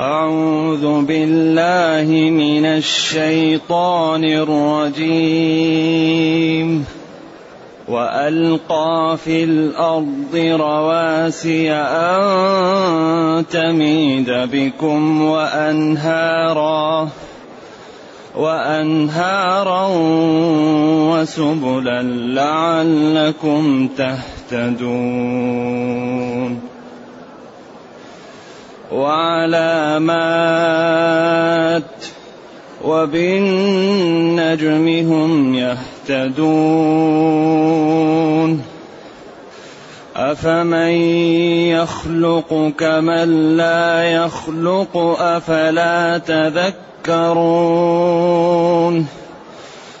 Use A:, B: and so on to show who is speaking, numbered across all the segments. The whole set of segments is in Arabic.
A: أعوذ بالله من الشيطان الرجيم. وألقى في الأرض رواسي أن تميد بكم وأنهارا وأنهارا وسبلا لعلكم تهتدون. وعلامات وبالنجم هم يهتدون أفمن يخلق كمن لا يخلق أفلا تذكرون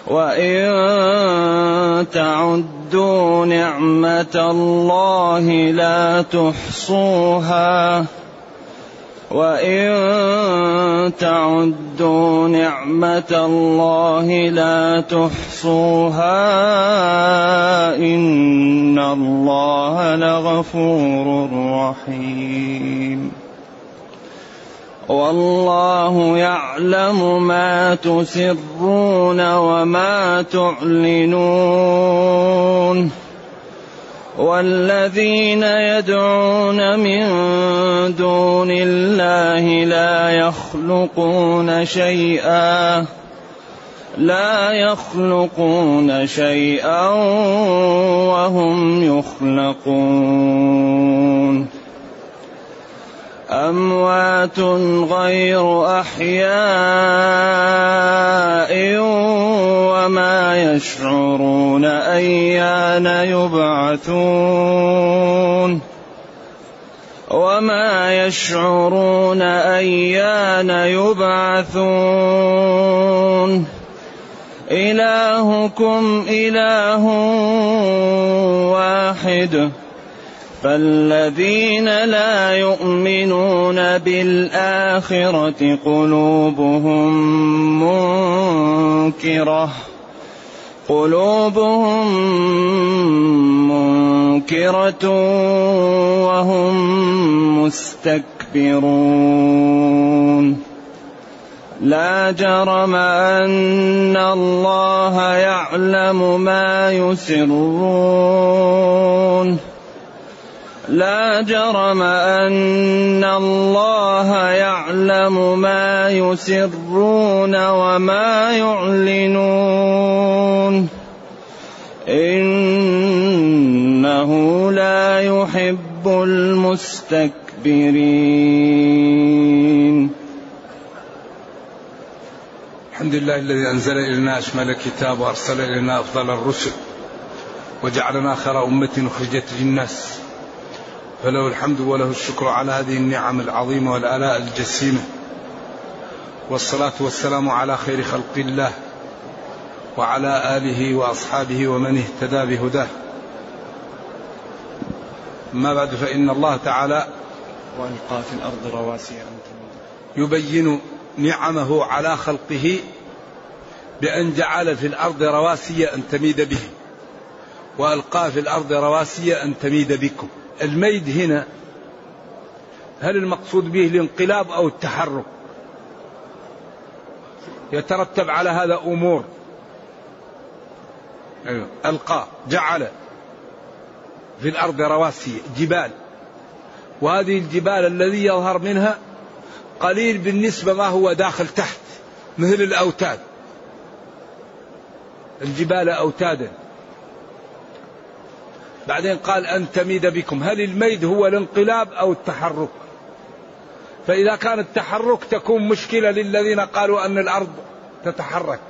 A: وإن تعدوا نعمة الله لا تحصوها وإن تعدوا نعمة الله لا تحصوها إن الله لغفور رحيم والله يعلم ما تسرون وما تعلنون والذين يدعون من دون الله لا يخلقون شيئا لا يخلقون شيئا وهم يخلقون. أموات غير أحياء وما يشعرون أيان يبعثون وما يشعرون أيان يبعثون إلهكم إله واحد فالذين لا يؤمنون بالآخرة قلوبهم منكرة. قلوبهم منكرة وهم مستكبرون. لا جرم أن الله يعلم ما يسرون. لا جرم أن الله يعلم ما يسرون وما يعلنون. إنه لا يحب المستكبرين.
B: الحمد لله الذي أنزل إلينا أشمل الكتاب وأرسل إلينا أفضل الرسل وجعلنا خير أمة أخرجت للناس. فله الحمد وله الشكر على هذه النعم العظيمة والآلاء الجسيمة. والصلاة والسلام على خير خلق الله وعلى آله وأصحابه ومن اهتدى بهداه. ما بعد فإن الله تعالى
A: وألقى في الأرض رواسي أن
B: يبين نعمه على خلقه بأن جعل في الأرض رواسي أن تميد به. وألقى في الأرض رواسي أن تميد بكم. الميد هنا هل المقصود به الانقلاب أو التحرك؟ يترتب على هذا أمور. أيوة. ألقى جعل في الأرض رواسي جبال. وهذه الجبال الذي يظهر منها قليل بالنسبة ما هو داخل تحت مثل الأوتاد. الجبال أوتادا. بعدين قال أن تميد بكم. هل الميد هو الانقلاب أو التحرك؟ فإذا كان التحرك تكون مشكلة للذين قالوا أن الأرض تتحرك.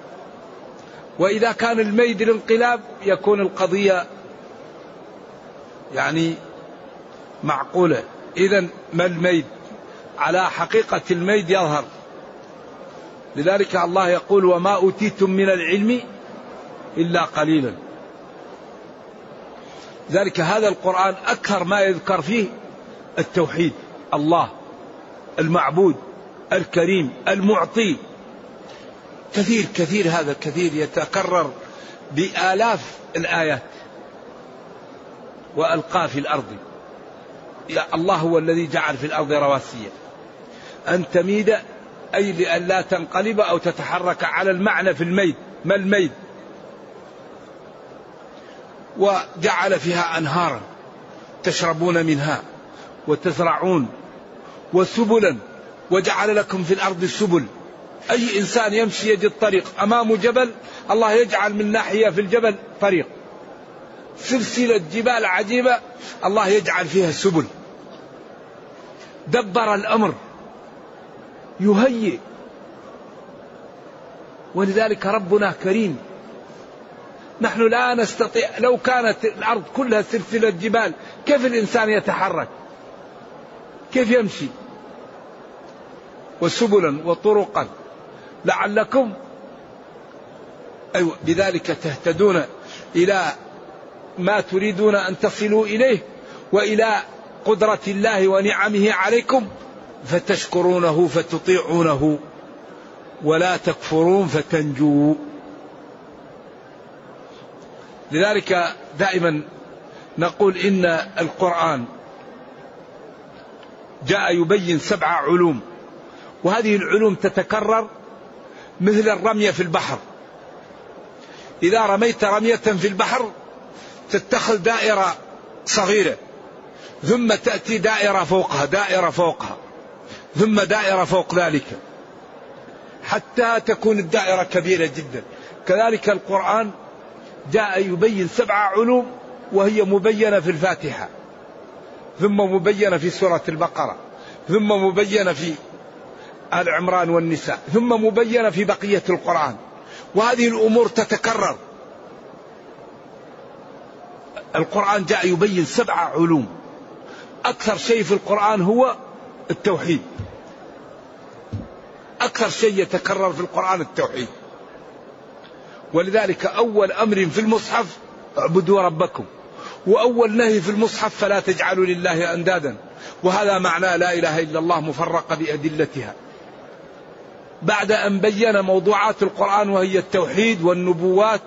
B: وإذا كان الميد الانقلاب يكون القضية يعني معقولة. إذا ما الميد؟ على حقيقة الميد يظهر. لذلك الله يقول وما أوتيتم من العلم إلا قليلا. ذلك هذا القرآن أكثر ما يذكر فيه التوحيد الله المعبود الكريم المعطي. كثير كثير هذا كثير يتكرر بآلاف الآيات. وألقى في الأرض. الله هو الذي جعل في الأرض رواسيا أن تميد أي لأن لا تنقلب أو تتحرك على المعنى في الميل ما الميل وجعل فيها أنهارا تشربون منها وتزرعون وسبلا وجعل لكم في الأرض سبل أي إنسان يمشي يجد طريق. أمامه جبل الله يجعل من ناحية في الجبل طريق. سلسلة جبال عجيبة الله يجعل فيها سبل. دبر الأمر. يهيئ. ولذلك ربنا كريم نحن لا نستطيع لو كانت الأرض كلها سلسلة جبال كيف الإنسان يتحرك؟ كيف يمشي؟ وسبلا وطرقا. لعلكم أيوة بذلك تهتدون إلى ما تريدون أن تصلوا إليه وإلى قدرة الله ونعمه عليكم فتشكرونه فتطيعونه ولا تكفرون فتنجوا. لذلك دائما نقول إن القرآن جاء يبين سبع علوم وهذه العلوم تتكرر مثل الرمية في البحر. إذا رميت رمية في البحر تتخذ دائرة صغيرة ثم تأتي دائرة فوقها دائرة فوقها ثم دائرة فوق ذلك حتى تكون الدائرة كبيرة جدا. كذلك القرآن جاء يبين سبع علوم وهي مبينة في الفاتحة ثم مبينة في سورة البقرة ثم مبينة في آل عمران والنساء ثم مبينة في بقية القرآن. وهذه الأمور تتكرر. القرآن جاء يبين سبع علوم. أكثر شيء في القرآن هو التوحيد. أكثر شيء يتكرر في القرآن التوحيد. ولذلك أول أمر في المصحف اعبدوا ربكم وأول نهي في المصحف فلا تجعلوا لله أندادا وهذا معنى لا إله إلا الله مفرقة بأدلتها. بعد أن بين موضوعات القرآن وهي التوحيد والنبوات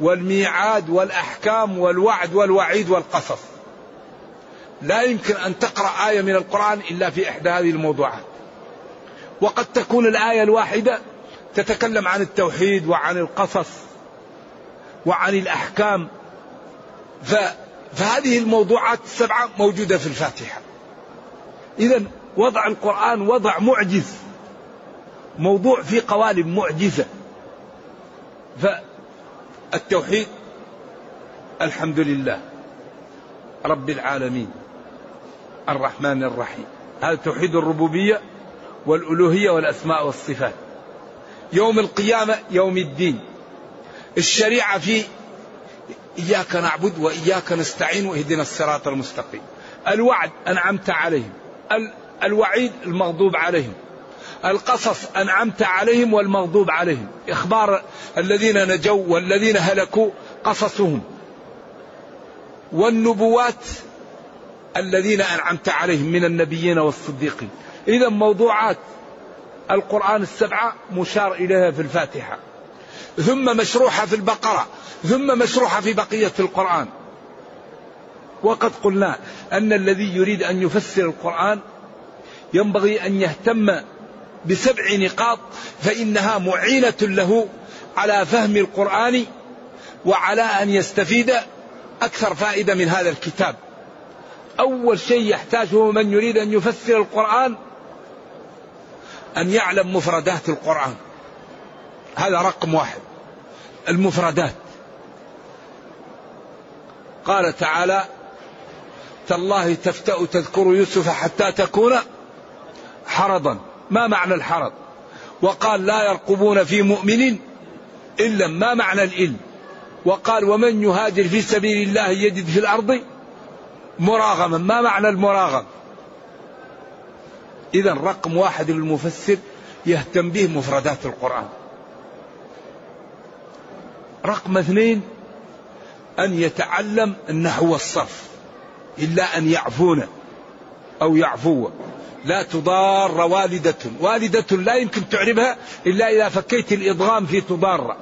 B: والميعاد والأحكام والوعد والوعيد والقصص. لا يمكن أن تقرأ آية من القرآن إلا في إحدى هذه الموضوعات. وقد تكون الآية الواحدة تتكلم عن التوحيد وعن القصص وعن الأحكام. ف... فهذه الموضوعات السبعة موجودة في الفاتحة. إذا وضع القرآن وضع معجز. موضوع في قوالب معجزة. فالتوحيد الحمد لله رب العالمين الرحمن الرحيم. هذا توحيد الربوبية والألوهية والأسماء والصفات. يوم القيامة يوم الدين. الشريعة في إياك نعبد وإياك نستعين واهدنا الصراط المستقيم. الوعد أنعمت عليهم. الوعيد المغضوب عليهم. القصص أنعمت عليهم والمغضوب عليهم. إخبار الذين نجوا والذين هلكوا قصصهم. والنبوات الذين أنعمت عليهم من النبيين والصديقين. إذا موضوعات القرآن السبعة مشار إليها في الفاتحة. ثم مشروحة في البقرة. ثم مشروحة في بقية القرآن. وقد قلنا أن الذي يريد أن يفسر القرآن ينبغي أن يهتم بسبع نقاط فإنها معينة له على فهم القرآن وعلى أن يستفيد أكثر فائدة من هذا الكتاب. أول شيء يحتاجه من يريد أن يفسر القرآن أن يعلم مفردات القرآن. هذا رقم واحد. المفردات. قال تعالى تالله تفتأ تذكر يوسف حتى تكون حرضا. ما معنى الحرض؟ وقال لا يرقبون في مؤمن إلا ما معنى الإل وقال ومن يهاجر في سبيل الله يجد في الأرض مراغما. ما معنى المراغم؟ إذا رقم واحد للمفسر يهتم به مفردات القرآن. رقم اثنين أن يتعلم النحو والصرف إلا أن يعفون أو يعفو. لا تضار والدة والدة لا يمكن تعربها إلا إذا فكيت الإضغام في تضار.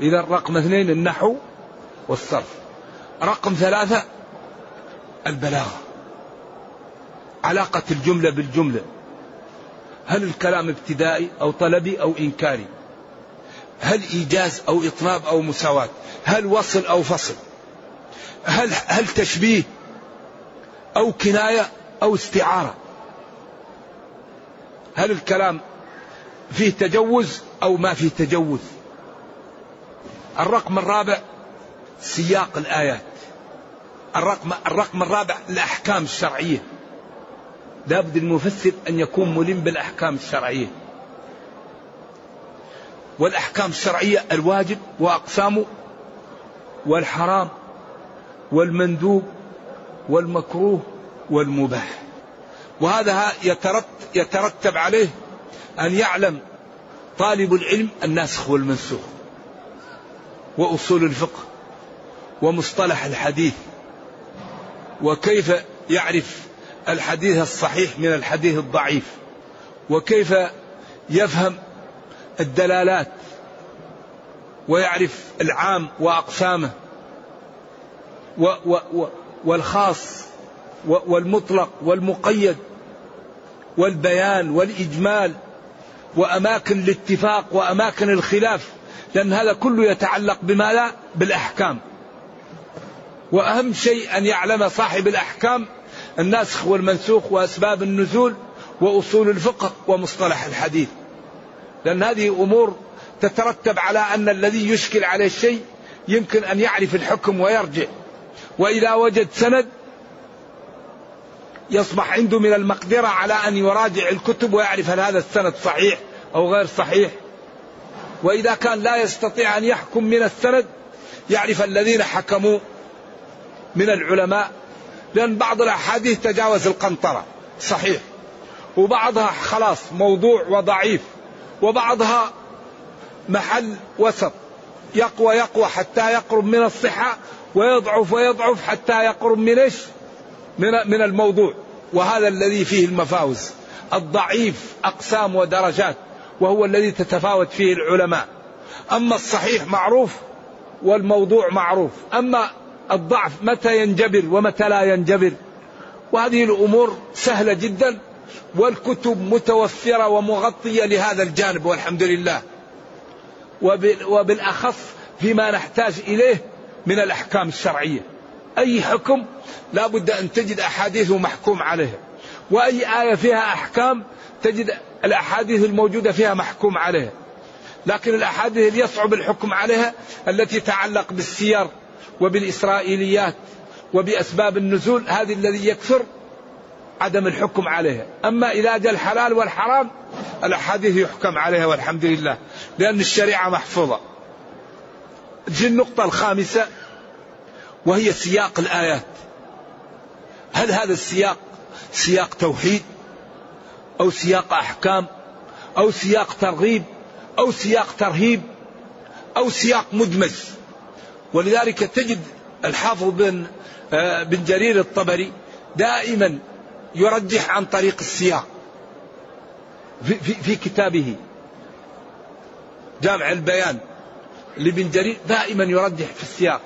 B: إذا رقم اثنين النحو والصرف. رقم ثلاثة البلاغة. علاقة الجملة بالجملة. هل الكلام ابتدائي أو طلبي أو إنكاري؟ هل إيجاز أو إطناب أو مساواة؟ هل وصل أو فصل؟ هل, هل تشبيه أو كناية أو استعارة؟ هل الكلام فيه تجوز أو ما فيه تجوز؟ الرقم الرابع سياق الآيات. الرقم, الرقم الرابع الأحكام الشرعية. لابد المفسر أن يكون ملم بالأحكام الشرعية. والأحكام الشرعية الواجب وأقسامه والحرام والمندوب والمكروه والمباح. وهذا يترتب عليه أن يعلم طالب العلم الناسخ والمنسوخ وأصول الفقه ومصطلح الحديث وكيف يعرف الحديث الصحيح من الحديث الضعيف. وكيف يفهم الدلالات ويعرف العام وأقسامه و و و والخاص والمطلق والمقيد والبيان والإجمال وأماكن الاتفاق وأماكن الخلاف لأن هذا كله يتعلق بما لا بالأحكام. وأهم شيء أن يعلم صاحب الأحكام الناسخ والمنسوخ وأسباب النزول وأصول الفقه ومصطلح الحديث. لأن هذه أمور تترتب على أن الذي يشكل عليه الشيء يمكن أن يعرف الحكم ويرجع. وإذا وجد سند يصبح عنده من المقدرة على أن يراجع الكتب ويعرف هل هذا السند صحيح أو غير صحيح. وإذا كان لا يستطيع أن يحكم من السند يعرف الذين حكموا من العلماء لأن بعض الأحاديث تجاوز القنطرة. صحيح. وبعضها خلاص موضوع وضعيف. وبعضها محل وسط. يقوى يقوى حتى يقرب من الصحة ويضعف ويضعف حتى يقرب من إيش؟ من من الموضوع. وهذا الذي فيه المفاوز. الضعيف أقسام ودرجات وهو الذي تتفاوت فيه العلماء. أما الصحيح معروف والموضوع معروف. أما الضعف متى ينجبر ومتى لا ينجبر. وهذه الأمور سهلة جدا والكتب متوفرة ومغطية لهذا الجانب والحمد لله. وبالأخص فيما نحتاج إليه من الأحكام الشرعية. أي حكم؟ لا بد أن تجد احاديث محكوم عليها وأي آية فيها أحكام تجد الأحاديث الموجودة فيها محكوم عليها لكن الأحاديث اللي يصعب الحكم عليها التي تتعلق بالسير. وبالإسرائيليات وبأسباب النزول هذه الذي يكثر عدم الحكم عليها. أما إذا جاء الحلال والحرام الأحاديث يحكم عليها والحمد لله لأن الشريعة محفوظة. تجي النقطة الخامسة وهي سياق الآيات. هل هذا السياق سياق توحيد أو سياق أحكام أو سياق ترغيب أو سياق ترهيب أو سياق مدمج؟ ولذلك تجد الحافظ بن آه، بن جرير الطبري دائما يرجح عن طريق السياق في, في, في كتابه. جامع البيان لابن جرير دائما يرجح في السياق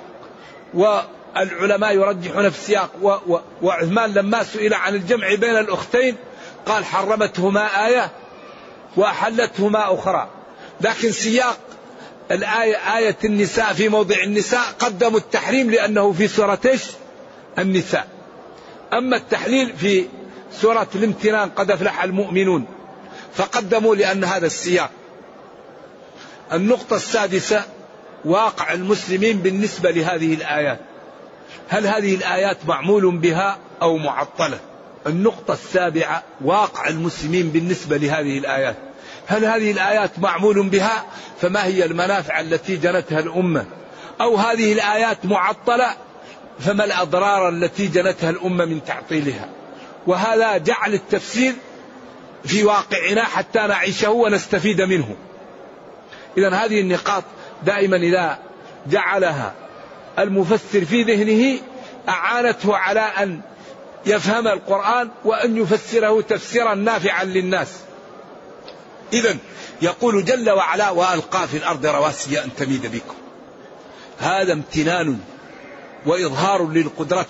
B: والعلماء يرجحون في السياق و و وعثمان لما سئل عن الجمع بين الأختين قال حرمتهما آية وأحلتهما أخرى. لكن سياق الآية آية النساء في موضع النساء قدموا التحريم لأنه في سورة إيش؟ النساء. أما التحليل في سورة الامتنان قد أفلح المؤمنون فقدموا لأن هذا السياق. النقطة السادسة واقع المسلمين بالنسبة لهذه الآيات. هل هذه الآيات معمول بها أو معطلة؟ النقطة السابعة واقع المسلمين بالنسبة لهذه الآيات. هل هذه الآيات معمول بها؟ فما هي المنافع التي جنتها الأمة؟ أو هذه الآيات معطلة؟ فما الأضرار التي جنتها الأمة من تعطيلها؟ وهذا جعل التفسير في واقعنا حتى نعيشه ونستفيد منه. إذا هذه النقاط دائما إذا جعلها المفسر في ذهنه أعانته على أن يفهم القرآن وأن يفسره تفسيرا نافعا للناس. إذا يقول جل وعلا وألقى في الأرض رواسي أن تميد بكم. هذا امتنان وإظهار للقدرة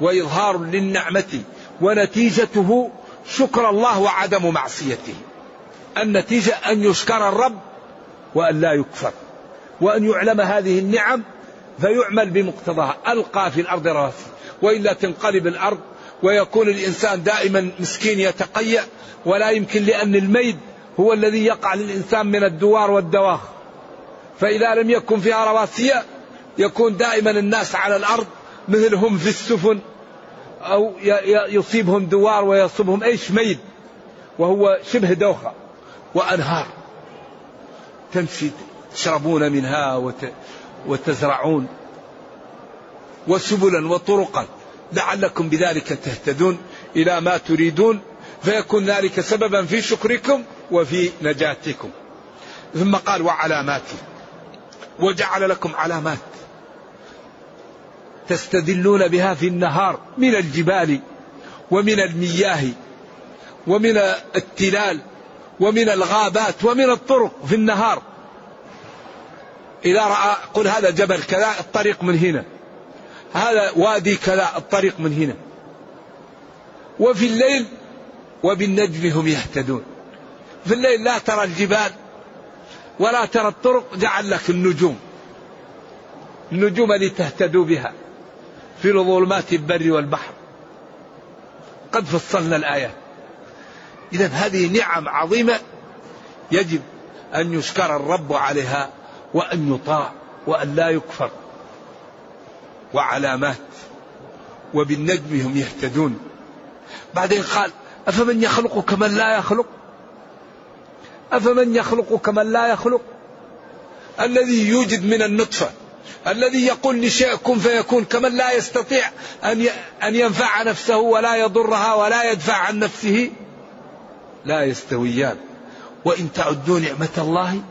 B: وإظهار للنعمة ونتيجته شكر الله وعدم معصيته. النتيجة أن يشكر الرب وأن لا يكفر. وأن يعلم هذه النعم فيعمل بمقتضاها. ألقى في الأرض رواسي. وإلا تنقلب الأرض ويكون الإنسان دائما مسكين يتقيأ ولا يمكن لأن الميد هو الذي يقع للإنسان من الدوار والدواخ فإذا لم يكن فيها رواسية يكون دائما الناس على الأرض مثلهم في السفن أو يصيبهم دوار ويصيبهم أيش؟ ميد وهو شبه دوخة وأنهار. تمشي تشربون منها وتزرعون. وسبلا وطرقا. لعلكم بذلك تهتدون إلى ما تريدون. فيكون ذلك سببا في شكركم. وفي نجاتكم. ثم قال وعلامات. وجعل لكم علامات. تستدلون بها في النهار من الجبال ومن المياه ومن التلال ومن الغابات ومن الطرق في النهار. إذا رأى قل هذا جبل كذا الطريق من هنا. هذا وادي كذا الطريق من هنا. وفي الليل وبالنجم هم يهتدون. في الليل لا ترى الجبال ولا ترى الطرق جعل لك النجوم. النجوم التي تهتدوا بها في ظلمات البر والبحر. قد فصلنا الآيات. إذا هذه نعم عظيمة يجب أن يشكر الرب عليها وأن يطاع وأن لا يكفر. وعلامات. وبالنجم هم يهتدون. بعدين قال أفمن يخلق كمن لا يخلق؟ أفمن يخلق كمن لا يخلق؟ الذي يوجد من النطفة الذي يقول لشيء كن فيكون كمن لا يستطيع أن أن ينفع نفسه ولا يضرها ولا يدفع عن نفسه؟ لا يستويان. وإن تعدوا نعمة الله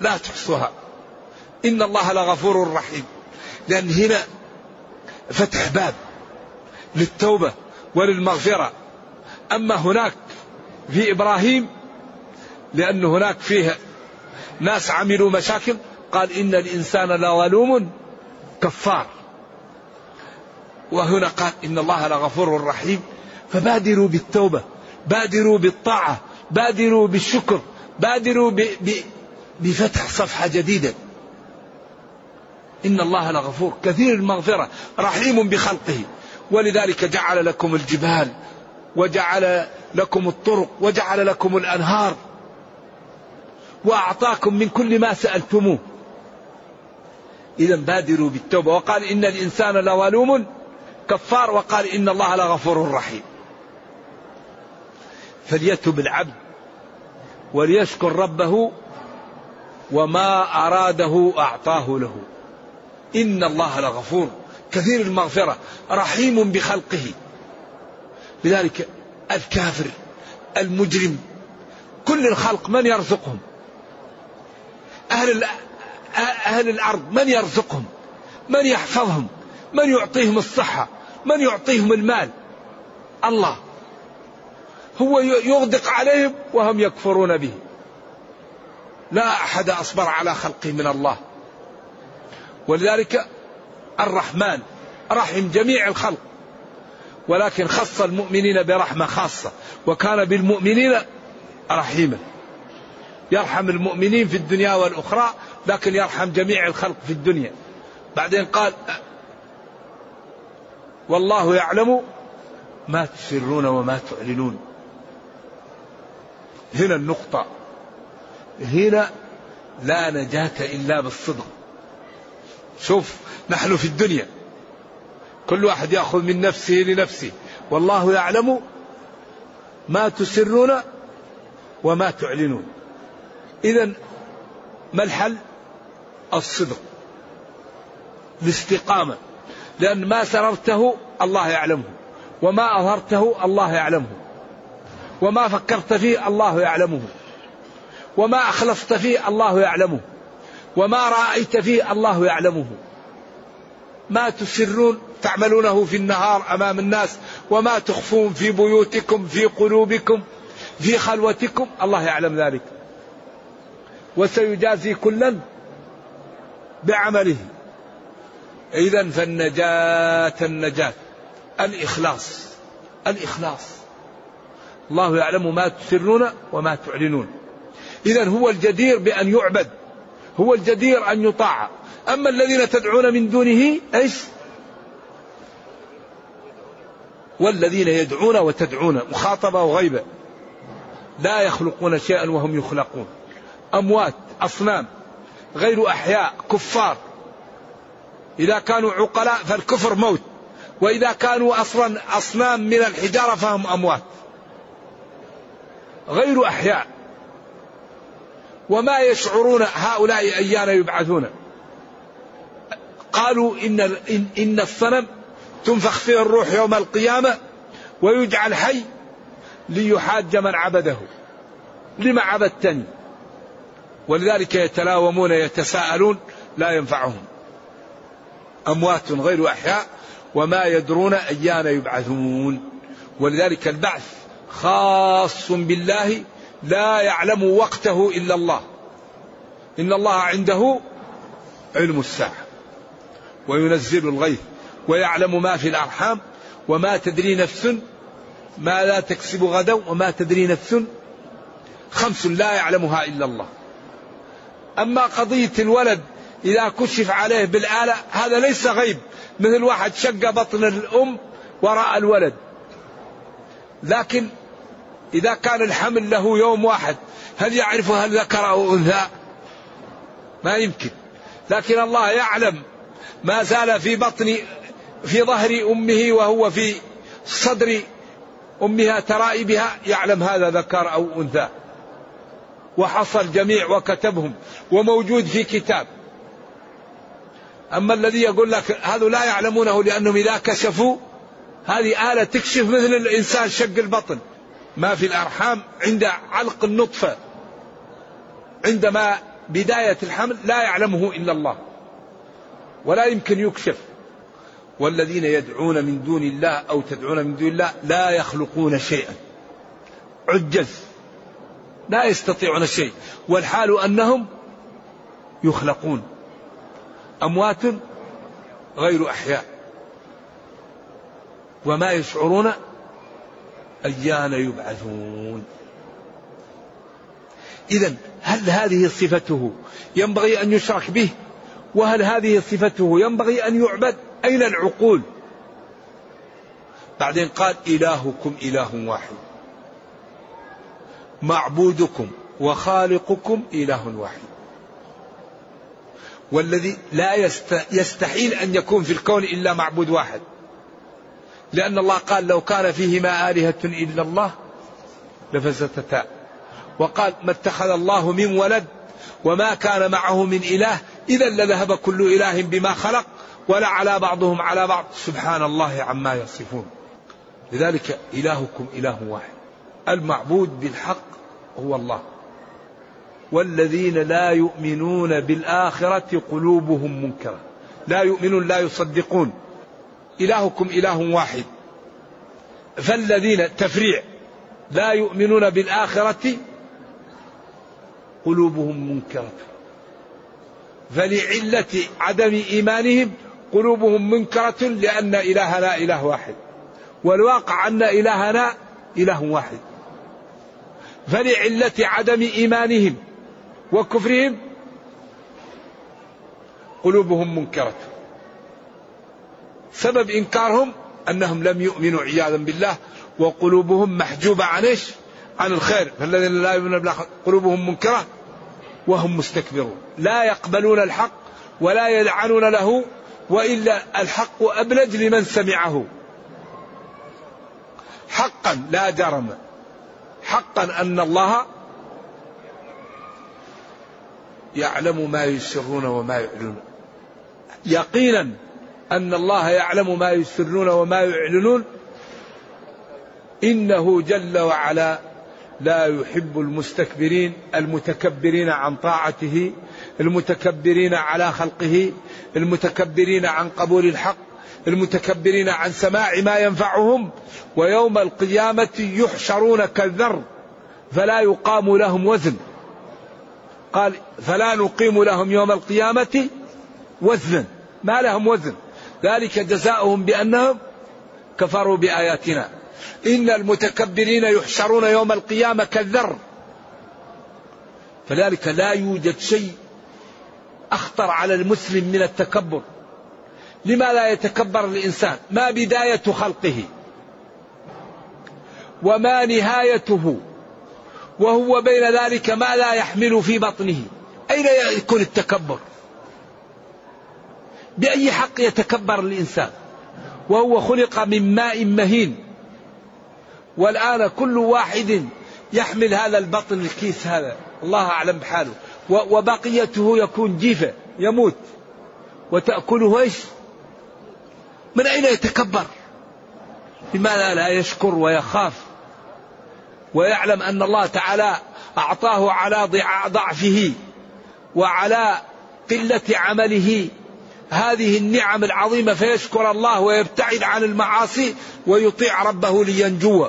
B: لا تحصوها. إن الله لغفور رحيم. لأن هنا فتح باب للتوبة وللمغفرة. أما هناك في إبراهيم لأن هناك فيه ناس عملوا مشاكل. قال إن الإنسان لظلوم كفار. وهنا قال إن الله لغفور رحيم. فبادروا بالتوبة بادروا بالطاعة بادروا بالشكر بادروا بفتح صفحة جديدة. إن الله لغفور كثير المغفرة رحيم بخلقه. ولذلك جعل لكم الجبال وجعل لكم الطرق وجعل لكم الأنهار. وأعطاكم من كل ما سألتموه. إذا بادروا بالتوبة. وقال إن الإنسان لظلوم كفار. وقال إن الله لغفور رحيم. فليتب العبد وليشكر ربه وما أراده أعطاه له. إن الله لغفور. كثير المغفرة. رحيم بخلقه. لذلك الكافر المجرم كل الخلق من يرزقهم؟ أهل أهل الأرض من يرزقهم؟ من يحفظهم؟ من يعطيهم الصحة؟ من يعطيهم المال؟ الله. هو يغدق عليهم وهم يكفرون به. لا أحد أصبر على خلقه من الله. ولذلك الرحمن رحم جميع الخلق. ولكن خص المؤمنين برحمة خاصة. وكان بالمؤمنين رحيما. يرحم المؤمنين في الدنيا والأخرى لكن يرحم جميع الخلق في الدنيا. بعدين قال والله يعلم ما تسرون وما تعلنون. هنا النقطة. هنا لا نجاة إلا بالصدق. شوف نحن في الدنيا. كل واحد يأخذ من نفسه لنفسه. والله يعلم ما تسرون وما تعلنون. إذا ما الحل؟ الصدق. الاستقامة. لأن ما سررته الله يعلمه. وما أظهرته الله يعلمه. وما فكرت فيه الله يعلمه. وما أخلصت فيه الله يعلمه. وما رأيت فيه الله يعلمه. ما تسرون تعملونه في النهار أمام الناس. وما تخفون في بيوتكم في قلوبكم في خلوتكم. الله يعلم ذلك. وسيجازي كلا بعمله. إذا فالنجاة النجاة. الإخلاص. الإخلاص. الله يعلم ما تسرون وما تعلنون. إذا هو الجدير بأن يعبد. هو الجدير أن يطاع. أما الذين تدعون من دونه إيش؟ والذين يدعون وتدعون مخاطبة وغيبة. لا يخلقون شيئا وهم يخلقون. أموات أصنام غير أحياء كفار. إذا كانوا عقلاء فالكفر موت. وإذا كانوا أصلا أصنام من الحجارة فهم أموات. غير أحياء. وما يشعرون هؤلاء أيان يبعثون. قالوا إن, إن, إن الصنم تنفخ فيه الروح يوم القيامة ويجعل حي ليحاج من عبده. لما عبدتني؟ ولذلك يتلاومون يتساءلون لا ينفعهم. أموات غير أحياء وما يدرون أيان يبعثون. ولذلك البعث خاص بالله لا يعلم وقته إلا الله. إن الله عنده علم الساعة وينزل الغيث ويعلم ما في الأرحام وما تدري نفس ما لا تكسب غدا وما تدري نفس. خمس لا يعلمها إلا الله. أما قضية الولد إذا كشف عليه بالآلة هذا ليس غيب. مثل واحد شق بطن الأم وراء الولد. لكن إذا كان الحمل له يوم واحد هل يعرف هل ذكر أو أنثى؟ ما يمكن. لكن الله يعلم ما زال في بطن في ظهر أمه وهو في صدر أمها ترائبها يعلم هذا ذكر أو أنثى. وحصى الجميع وكتبهم وموجود في كتاب. أما الذي يقول لك هذا لا يعلمونه لأنهم إذا كشفوا هذه آلة تكشف مثل الإنسان شق البطن. ما في الأرحام عند علق النطفة. عندما بداية الحمل لا يعلمه إلا الله. ولا يمكن يكشف. والذين يدعون من دون الله أو تدعون من دون الله لا يخلقون شيئا. عجز. لا يستطيعون شيء. والحال أنهم يخلقون أموات غير أحياء. وما يشعرون أيان يبعثون. إذا هل هذه صفته ينبغي أن يشرك به؟ وهل هذه صفته ينبغي أن يعبد؟ أين العقول؟ بعدين قال إلهكم إله واحد. معبودكم وخالقكم إله واحد. والذي لا يستحيل أن يكون في الكون إلا معبود واحد. لأن الله قال لو كان فيهما آلهة إلا الله لفسدتا. وقال ما اتخذ الله من ولد وما كان معه من إله إذا لذهب كل إله بما خلق ولا على بعضهم على بعض. سبحان الله عما يصفون. لذلك إلهكم إله واحد. المعبود بالحق هو الله. والذين لا يؤمنون بالآخرة قلوبهم منكرة. لا يؤمنون لا يصدقون. إلهكم إله واحد. فالذين تفريع. لا يؤمنون بالآخرة قلوبهم منكرة. فلعلة عدم إيمانهم قلوبهم منكرة لأن إلهنا إله واحد. والواقع أن إلهنا إله واحد. فلعلة عدم إيمانهم وكفرهم قلوبهم منكرة. سبب إنكارهم أنهم لم يؤمنوا عياذا بالله وقلوبهم محجوبة عن إيش؟ عن الخير. فالذين لا يؤمنون بالله قلوبهم منكرة وهم مستكبرون. لا يقبلون الحق ولا يلعنون له وإلا الحق أبلج لمن سمعه. حقا لا جرم. حقا أن الله يعلم ما يسرون وما يعلنون. يقينا أن الله يعلم ما يسرون وما يعلنون. إنه جل وعلا لا يحب المستكبرين المتكبرين عن طاعته المتكبرين على خلقه المتكبرين عن قبول الحق المتكبرين عن سماع ما ينفعهم ويوم القيامة يحشرون كالذر فلا يقام لهم وزن. قال فلا نقيم لهم يوم القيامة وزنا ما لهم وزن. ذلك جزاؤهم بأنهم كفروا بآياتنا. إن المتكبرين يحشرون يوم القيامة كالذر. فذلك لا يوجد شيء أخطر على المسلم من التكبر. لما لا يتكبر الإنسان؟ ما بداية خلقه. وما نهايته. وهو بين ذلك ما لا يحمل في بطنه. أين يكون التكبر؟ بأي حق يتكبر الإنسان؟ وهو خلق من ماء مهين. والآن كل واحد يحمل هذا البطن الكيس هذا. الله أعلم بحاله. وبقيته يكون جيفة يموت. وتأكله إيش؟ من أين يتكبر؟ لماذا لا يشكر ويخاف. ويعلم أن الله تعالى أعطاه على ضعفه وعلى قلة عمله. هذه النعم العظيمة فيشكر الله ويبتعد عن المعاصي ويطيع ربه لينجو.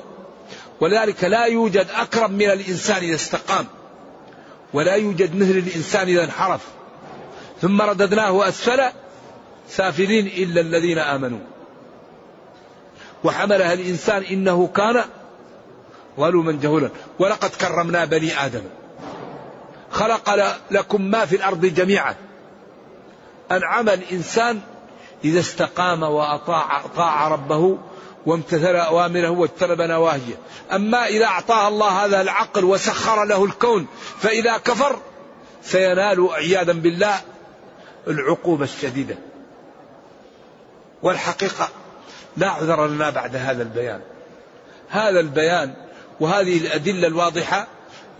B: ولذلك لا يوجد أكرم من الإنسان إذا استقام ولا يوجد مثل الإنسان إذا انحرف. ثم رددناه أسفل سافلين إلا الذين آمنوا. وحملها الإنسان إنه كان ظلوما جهولا. ولقد كرمنا بني آدم. خلق لكم ما في الأرض جميعا. أنعم الإنسان إذا استقام وأطاع طاع ربه وامتثل أوامره واجتنب نواهيه. أما إذا أعطاه الله هذا العقل وسخر له الكون فإذا كفر سينال عياذا بالله العقوبة الشديدة. والحقيقة لا عذر لنا بعد هذا البيان. هذا البيان وهذه الأدلة الواضحة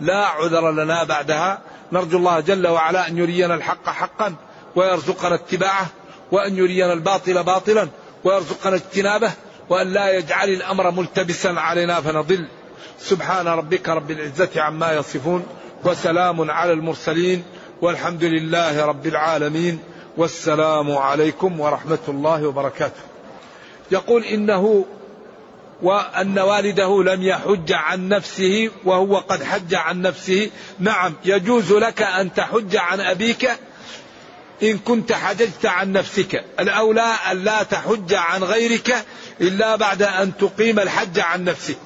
B: لا عذر لنا بعدها. نرجو الله جل وعلا أن يرينا الحق حقا ويرزقنا اتباعه وأن يرينا الباطل باطلا ويرزقنا اجتنابه وأن لا يجعل الأمر ملتبسا علينا فنضل. سبحان ربك رب العزة عما يصفون وسلام على المرسلين والحمد لله رب العالمين. والسلام عليكم ورحمة الله وبركاته. يقول إنه وأن والده لم يحج عن نفسه وهو قد حج عن نفسه. نعم يجوز لك أن تحج عن أبيك إن كنت حججت عن نفسك. الأولى أن لا تحج عن غيرك إلا بعد أن تقيم الحج عن نفسك.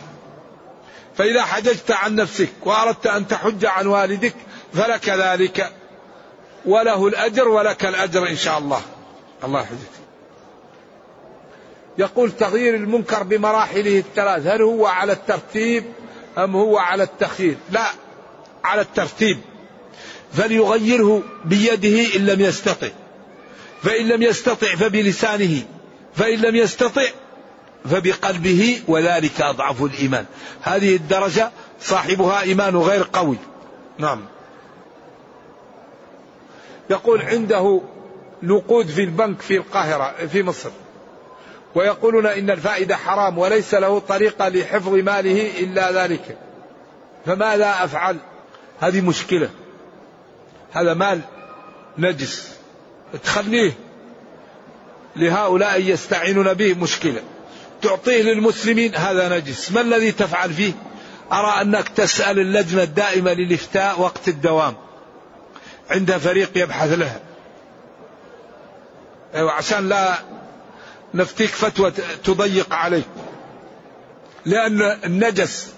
B: فإذا حججت عن نفسك وأردت أن تحج عن والدك فلك ذلك. وله الأجر ولك الأجر إن شاء الله. الله يحفظك. يقول تغيير المنكر بمراحله الثلاث هل هو على الترتيب أم هو على التخيير؟ لا على الترتيب. فليغيره بيده إن لم يستطع. فإن لم يستطع فبلسانه. فإن لم يستطع فبقلبه وذلك أضعف الإيمان. هذه الدرجة صاحبها إيمان غير قوي. نعم. يقول عنده نقود في البنك في القاهرة في مصر. ويقولون إن الفائدة حرام وليس له طريقة لحفظ ماله إلا ذلك. فماذا أفعل؟ هذه مشكلة. هذا مال نجس. تخليه لهؤلاء يستعينون به مشكلة. تعطيه للمسلمين هذا نجس. ما الذي تفعل فيه؟ أرى أنك تسأل اللجنة الدائمة للإفتاء وقت الدوام. عند فريق يبحث لها أيوة عشان لا نفتيك فتوى تضيق عليك. لأن النجس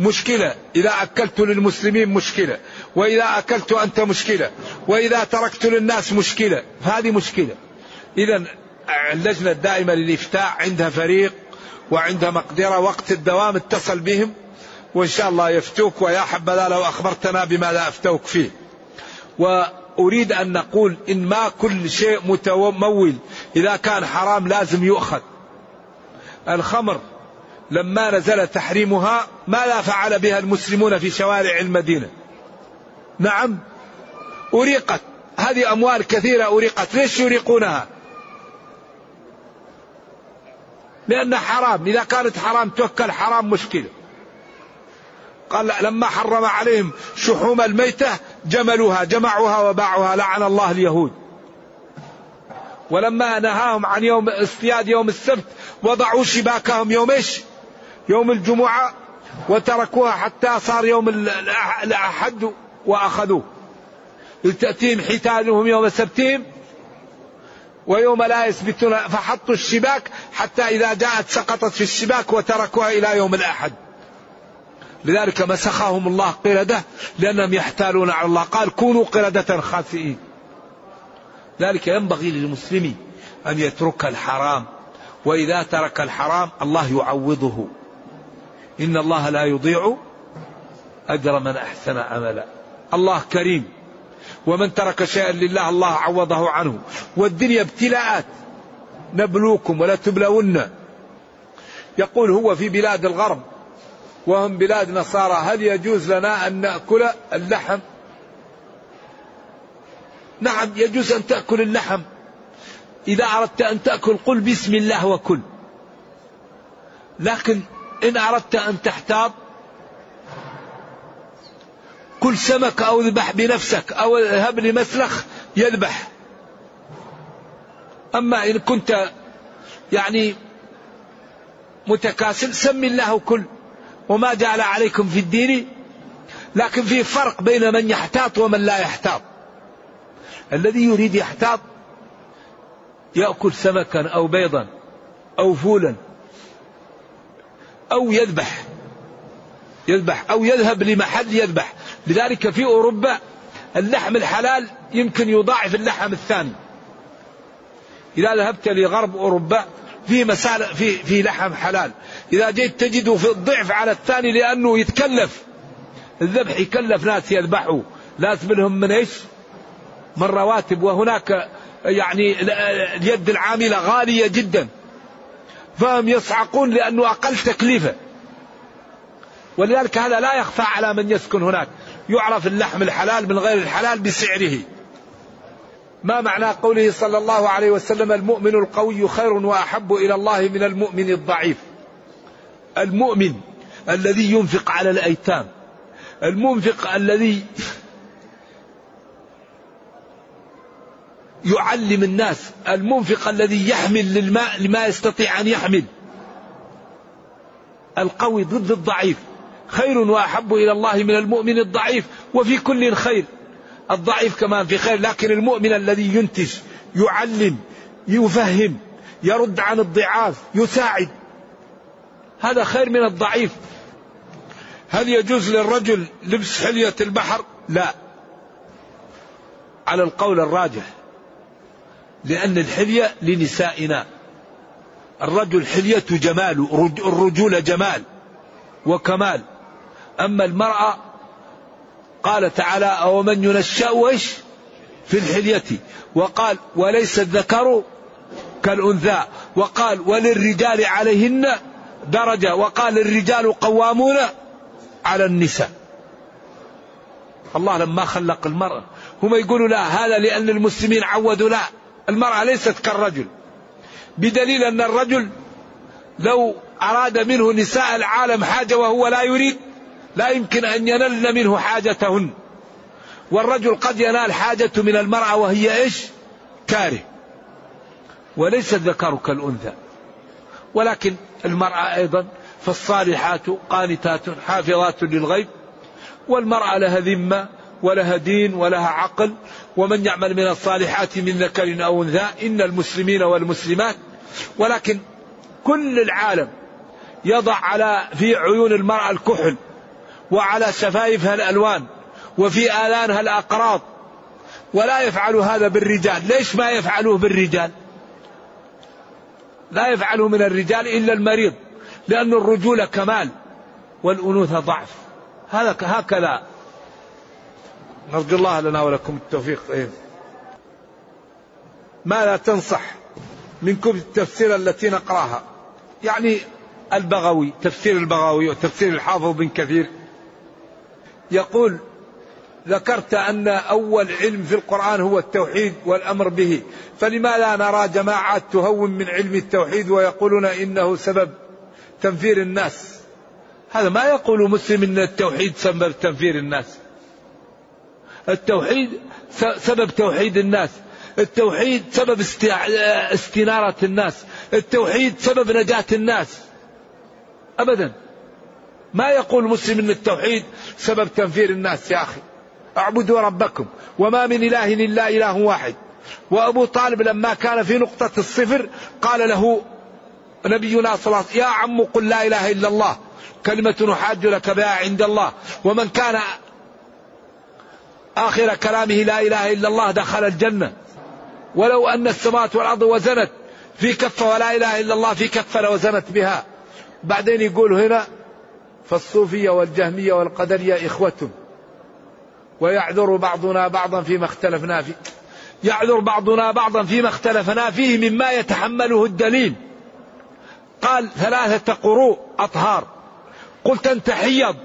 B: مشكلة. إذا أكلت للمسلمين مشكلة. وإذا أكلت أنت مشكلة. وإذا تركت للناس مشكلة. هذه مشكلة. إذا اللجنة الدائمة للإفتاء عندها فريق وعندها مقدرة وقت الدوام اتصل بهم. وإن شاء الله يفتوك ويا حبذا لو أخبرتنا بماذا أفتوك فيه. وأريد أن نقول إن ما كل شيء متمول إذا كان حرام لازم يؤخذ. الخمر لما نزل تحريمها ماذا فعل بها المسلمون في شوارع المدينة. نعم أريقت. هذه أموال كثيرة أريقت. ليش يريقونها؟ لأن حرام. إذا كانت حرام توكل حرام مشكلة. قال لما حرم عليهم شحوم الميتة جملوها جمعوها وباعوها لعن الله اليهود. ولما نهاهم عن يوم اصطياد يوم السبت وضعوا شباكهم يوم إيش؟ يوم الجمعة وتركوها حتى صار يوم الأحد وأخذوه. تأتيهم حيتانهم يوم سبتهم ويوم لا يثبتون فحطوا الشباك حتى إذا جاءت سقطت في الشباك وتركوها إلى يوم الأحد. لذلك مسخهم الله قردة لأنهم يحتالون على الله. قال كونوا قردة خاسئين. ذلك ينبغي للمسلم أن يترك الحرام. وإذا ترك الحرام الله يعوضه. إن الله لا يضيع أجر من أحسن عملا. الله كريم. ومن ترك شيئا لله الله عوضه عنه. والدنيا ابتلاءات. نبلوكم ولا تبلون. يقول هو في بلاد الغرب. وهم بلاد نصارى هل يجوز لنا أن نأكل اللحم؟ نعم يجوز أن تأكل اللحم. إذا أردت أن تأكل قل بسم الله وكل. لكن إن أردت أن تحتاط كل سمك أو ذبح بنفسك أو اذهب لمسلخ يذبح. أما إن كنت يعني متكاسل سم الله كل وما جعل عليكم في الدين لكن في فرق بين من يحتاط ومن لا يحتاط. الذي يريد يحتاط يأكل سمكا أو بيضا أو فولا أو يذبح يذبح أو يذهب لمحل يذبح. لذلك في أوروبا اللحم الحلال يمكن يضاعف اللحم الثاني. إذا ذهبت لغرب أوروبا في مسال في في لحم حلال. إذا جيت تجده في الضعف على الثاني لأنه يتكلف. الذبح يكلف ناس يذبحوا. ناس منهم من إيش؟ من رواتب. وهناك يعني اليد العاملة غالية جدا. فهم يصعقون لأنه أقل تكلفة. ولذلك هذا لا يخفى على من يسكن هناك. يعرف اللحم الحلال من غير الحلال بسعره. ما معنى قوله صلى الله عليه وسلم المؤمن القوي خير وأحب إلى الله من المؤمن الضعيف. المؤمن الذي ينفق على الأيتام. المنفق الذي يعلم الناس، المنفق الذي يحمل للماء لما يستطيع أن يحمل. القوي ضد الضعيف. خير وأحب إلى الله من المؤمن الضعيف وفي كل خير. الضعيف كمان في خير لكن المؤمن الذي ينتج يعلم يفهم يرد عن الضعاف يساعد هذا خير من الضعيف. هل يجوز للرجل لبس حلية البحر؟ لا. على القول الراجح لأن الحلية لنسائنا. الرجل حلية جمال الرجولة جمال وكمال. أما المرأة قال تعالى أو من ينشأ وإيش في الحلية؟ وقال وليس الذكر كالأنثى. وقال وللرجال عليهن درجة. وقال الرجال قوامون على النساء. الله لما خلق المرأة. هم يقولوا لا هذا لأن المسلمين عودوا لا. المرأة ليست كالرجل. بدليل أن الرجل لو أراد منه نساء العالم حاجة وهو لا يريد لا يمكن أن ينلن منه حاجتهن. والرجل قد ينال حاجته من المرأة وهي إيش؟ كاره. وليس الذكر كالأنثى. ولكن المرأة أيضا فالصالحات قانتات حافظات للغيب والمرأة لها ذمة ولها دين ولها عقل ومن يعمل من الصالحات من ذكر أو أنثى إن المسلمين والمسلمات. ولكن كل العالم يضع على في عيون المرأة الكحل وعلى شفايفها الألوان وفي آذانها الأقراط ولا يفعل هذا بالرجال. ليش ما يفعلوه بالرجال؟ لا يفعله من الرجال إلا المريض. لأن الرجولة كمال والأنوثة ضعف. هذا هكذا. نرجو الله لنا ولكم التوفيق. إيه. ما لا تنصح من كتب التفسير التي نقراها. يعني البغوي تفسير البغوي وتفسير الحافظ بن كثير. يقول ذكرت أن أول علم في القرآن هو التوحيد والأمر به فلماذا نرى جماعات تهون من علم التوحيد ويقولون إنه سبب تنفير الناس؟ هذا ما يقول مسلم أن التوحيد سبب تنفير الناس. التوحيد سبب توحيد الناس. التوحيد سبب استنارة الناس. التوحيد سبب نجاة الناس. أبدا. ما يقول مسلم إن التوحيد سبب تنفير الناس يا أخي. اعبدوا ربكم وما من إله إلا إله واحد. وأبو طالب لما كان في نقطة الصفر قال له نبينا صلى الله عليه وسلم يا عم قل لا إله إلا الله كلمة نحاج لك بها عند الله ومن كان آخر كلامه لا إله إلا الله دخل الجنة. ولو أن السماوات والأرض وزنت في كفة ولا إله إلا الله في كفة لوزنت بها. بعدين يقول هنا فالصوفية والجهمية والقدرية إخوة ويعذر بعضنا بعضا فيما اختلفنا فيه. يعذر بعضنا بعضا فيما اختلفنا فيه مما يتحمله الدليل. قال ثلاثة قروء أطهار. قلت أنت حيض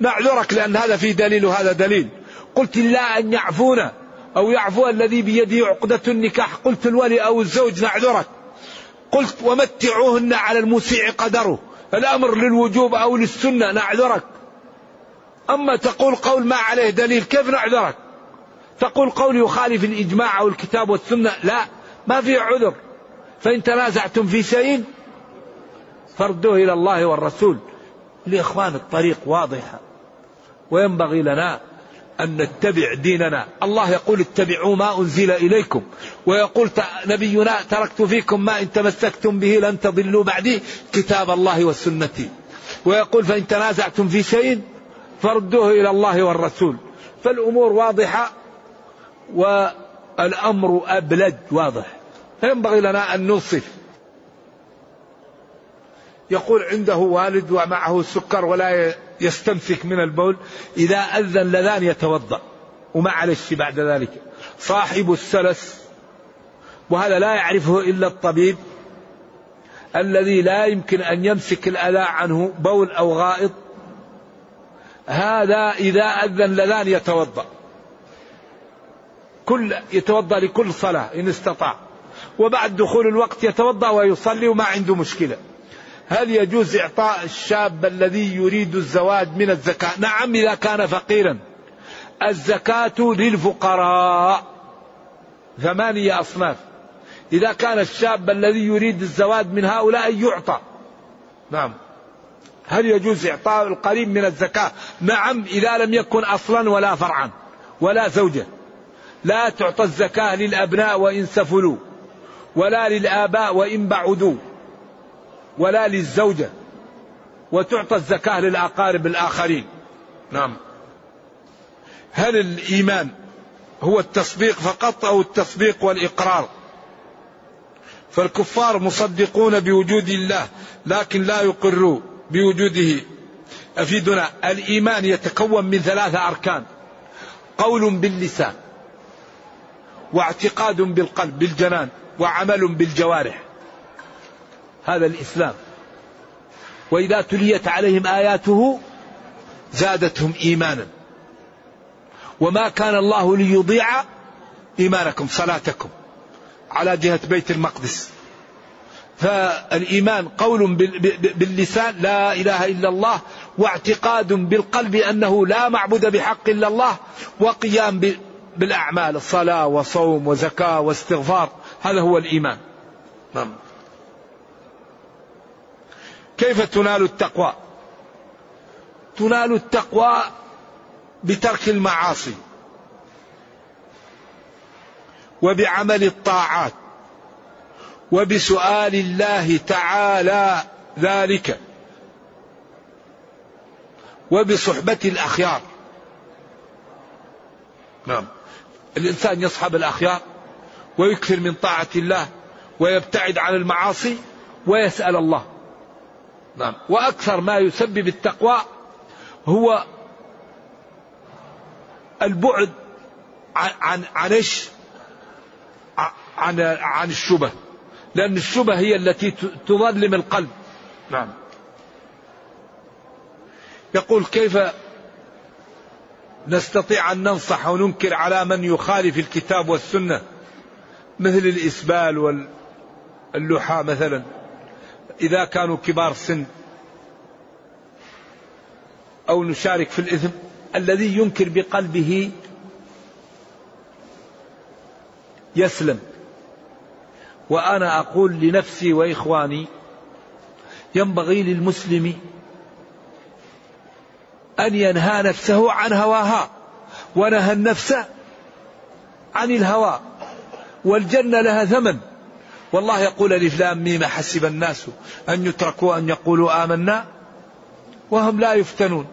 B: نعذرك لأن هذا فيه دليل وهذا دليل. قلت لا أن يعفونا أو يعفو الذي بيده عقدة النكاح. قلت الولي أو الزوج نعذرك. قلت ومتعوهن على المسيع قدره. الأمر للوجوب أو للسنة نعذرك. أما تقول قول ما عليه دليل كيف نعذرك؟ تقول قول يخالف الإجماع أو الكتاب والسنة؟ لا ما في عذر. فإن تنازعتم في شيء فردوه إلى الله والرسول. لإخوان الطريق واضحة وينبغي لنا أن نتبع ديننا. الله يقول اتبعوا ما أنزل إليكم. ويقول نبينا تركت فيكم ما إن تمسكتم به لن تضلوا بعدي. كتاب الله وسنتي. ويقول فإن تنازعتم في شيء فردوه إلى الله والرسول. فالأمور واضحة والأمر أبلج واضح. فينبغي لنا أن ننصف يقول عنده والد ومعه سكر ولا يستمسك من البول إذا أذن لذان يتوضأ ومعلش بعد ذلك. صاحب السلس وهذا لا يعرفه إلا الطبيب الذي لا يمكن أن يمسك الأذى عنه بول أو غائط. هذا إذا أذن لذان يتوضأ. كل يتوضأ لكل صلاة إن استطاع. وبعد دخول الوقت يتوضأ ويصلي وما عنده مشكلة. هل يجوز إعطاء الشاب الذي يريد الزواج من الزكاة؟ نعم إذا كان فقيرا. الزكاة للفقراء. ثمانية أصناف. إذا كان الشاب الذي يريد الزواج من هؤلاء يعطى. نعم. هل يجوز إعطاء القريب من الزكاة؟ نعم إذا لم يكن أصلا ولا فرعا ولا زوجة. لا تعطى الزكاة للأبناء وإن سفلوا ولا للآباء وإن بعدوا. ولا للزوجة وتعطى الزكاة للأقارب الآخرين. نعم. هل الإيمان هو التصديق فقط أو التصديق والإقرار؟ فالكفار مصدقون بوجود الله لكن لا يقروا بوجوده. أفيدنا الإيمان يتكون من ثلاثة أركان. قول باللسان واعتقاد بالقلب بالجنان وعمل بالجوارح. هذا الإسلام. وإذا تليت عليهم آياته زادتهم إيمانا. وما كان الله ليضيع إيمانكم صلاتكم على جهة بيت المقدس. فالإيمان قول باللسان لا إله إلا الله واعتقاد بالقلب أنه لا معبود بحق إلا الله وقيام بالأعمال الصلاة وصوم وزكاة واستغفار. هذا هو الإيمان. نعم. كيف تنال التقوى؟ تنال التقوى بترك المعاصي وبعمل الطاعات وبسؤال الله تعالى ذلك وبصحبة الأخيار. نعم. الإنسان يصحب الأخيار ويكثر من طاعة الله ويبتعد عن المعاصي ويسأل الله. نعم. وأكثر ما يسبب التقوى هو البعد عن عن عن إيش؟ عن عن الشبه. لأن الشبه هي التي تظلم القلب. نعم. يقول كيف نستطيع أن ننصح وننكر على من يخالف الكتاب والسنة؟ مثل الإسبال واللحى مثلا. إذا كانوا كبار سن أو نشارك في الإثم الذي ينكر بقلبه يسلم. وأنا أقول لنفسي وإخواني ينبغي للمسلم أن ينهى نفسه عن هواها ونهى النفس عن الهوى والجنة لها ثمن. والله يقول ألف لام ميم حسب الناس أن يتركوا أن يقولوا آمنا وهم لا يفتنون.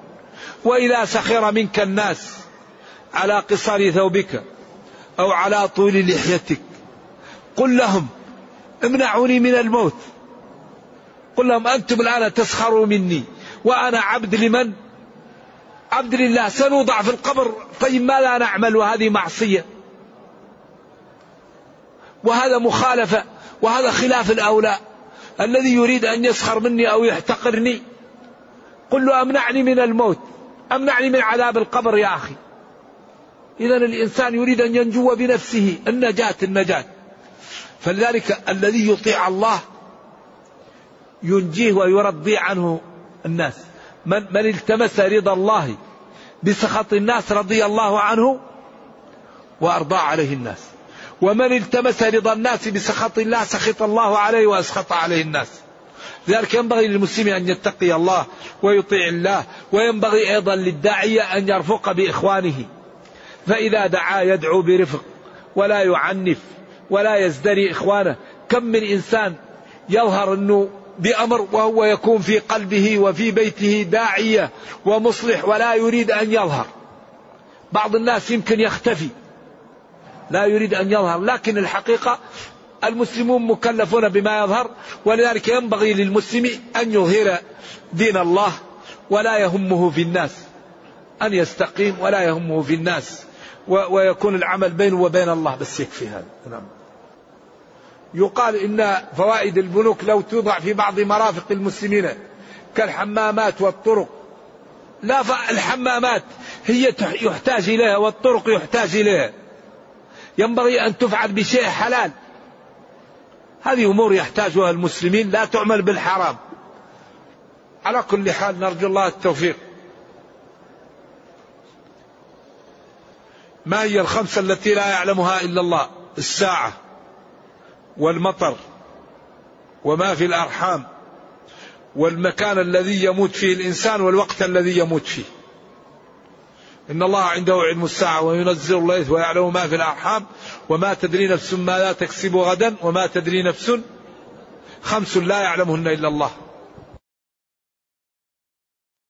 B: وإذا سخر منك الناس على قصر ثوبك أو على طول لحيتك قل لهم امنعوني من الموت. قل لهم أنتم الآن تسخروا مني وأنا عبد لمن؟ عبد لله. سنوضع في القبر. طيب ماذا نعمل؟ وهذه معصية. وهذا مخالفة. وهذا خلاف الأولى. الذي يريد أن يسخر مني أو يحتقرني. قل له أمنعني من الموت. أمنعني من عذاب القبر يا أخي. إذا الإنسان يريد أن ينجو بنفسه. النجاة النجاة. فلذلك الذي يطيع الله ينجيه ويرضي عنه الناس. من, من التمس رضا الله بسخط الناس رضي الله عنه وأرضى عليه الناس. ومن التمس رضا الناس بسخط الله سخط الله عليه وأسخط عليه الناس. لذلك ينبغي للمسلم أن يتقي الله ويطيع الله وينبغي أيضا للداعيه أن يرفق بإخوانه. فإذا دعا يدعو برفق ولا يعنف ولا يزدري إخوانه. كم من إنسان يظهر إنه بأمر وهو يكون في قلبه وفي بيته داعية ومصلح ولا يريد أن يظهر. بعض الناس يمكن يختفي. لا يريد أن يظهر لكن الحقيقة المسلمون مكلفون بما يظهر ولذلك ينبغي للمسلم أن يظهر دين الله ولا يهمه في الناس أن يستقيم ولا يهمه في الناس ويكون العمل بينه وبين الله بس يكفي هذا. نعم. يقال إن فوائد البنوك لو توضع في بعض مرافق المسلمين كالحمامات والطرق لا الحمامات هي يحتاج إليها والطرق يحتاج إليها. ينبغي أن تفعل بشيء حلال. هذه أمور يحتاجها المسلمين لا تعمل بالحرام. على كل حال نرجو الله التوفيق. ما هي الخمسة التي لا يعلمها إلا الله؟ الساعة والمطر وما في الأرحام والمكان الذي يموت فيه الإنسان والوقت الذي يموت فيه. إن الله عنده علم الساعة وينزل الليث ويعلم ما في الأرحام وما تدري نفس ما لا تكسب غدا وما تدري نفس خمس لا يعلمهن إلا الله.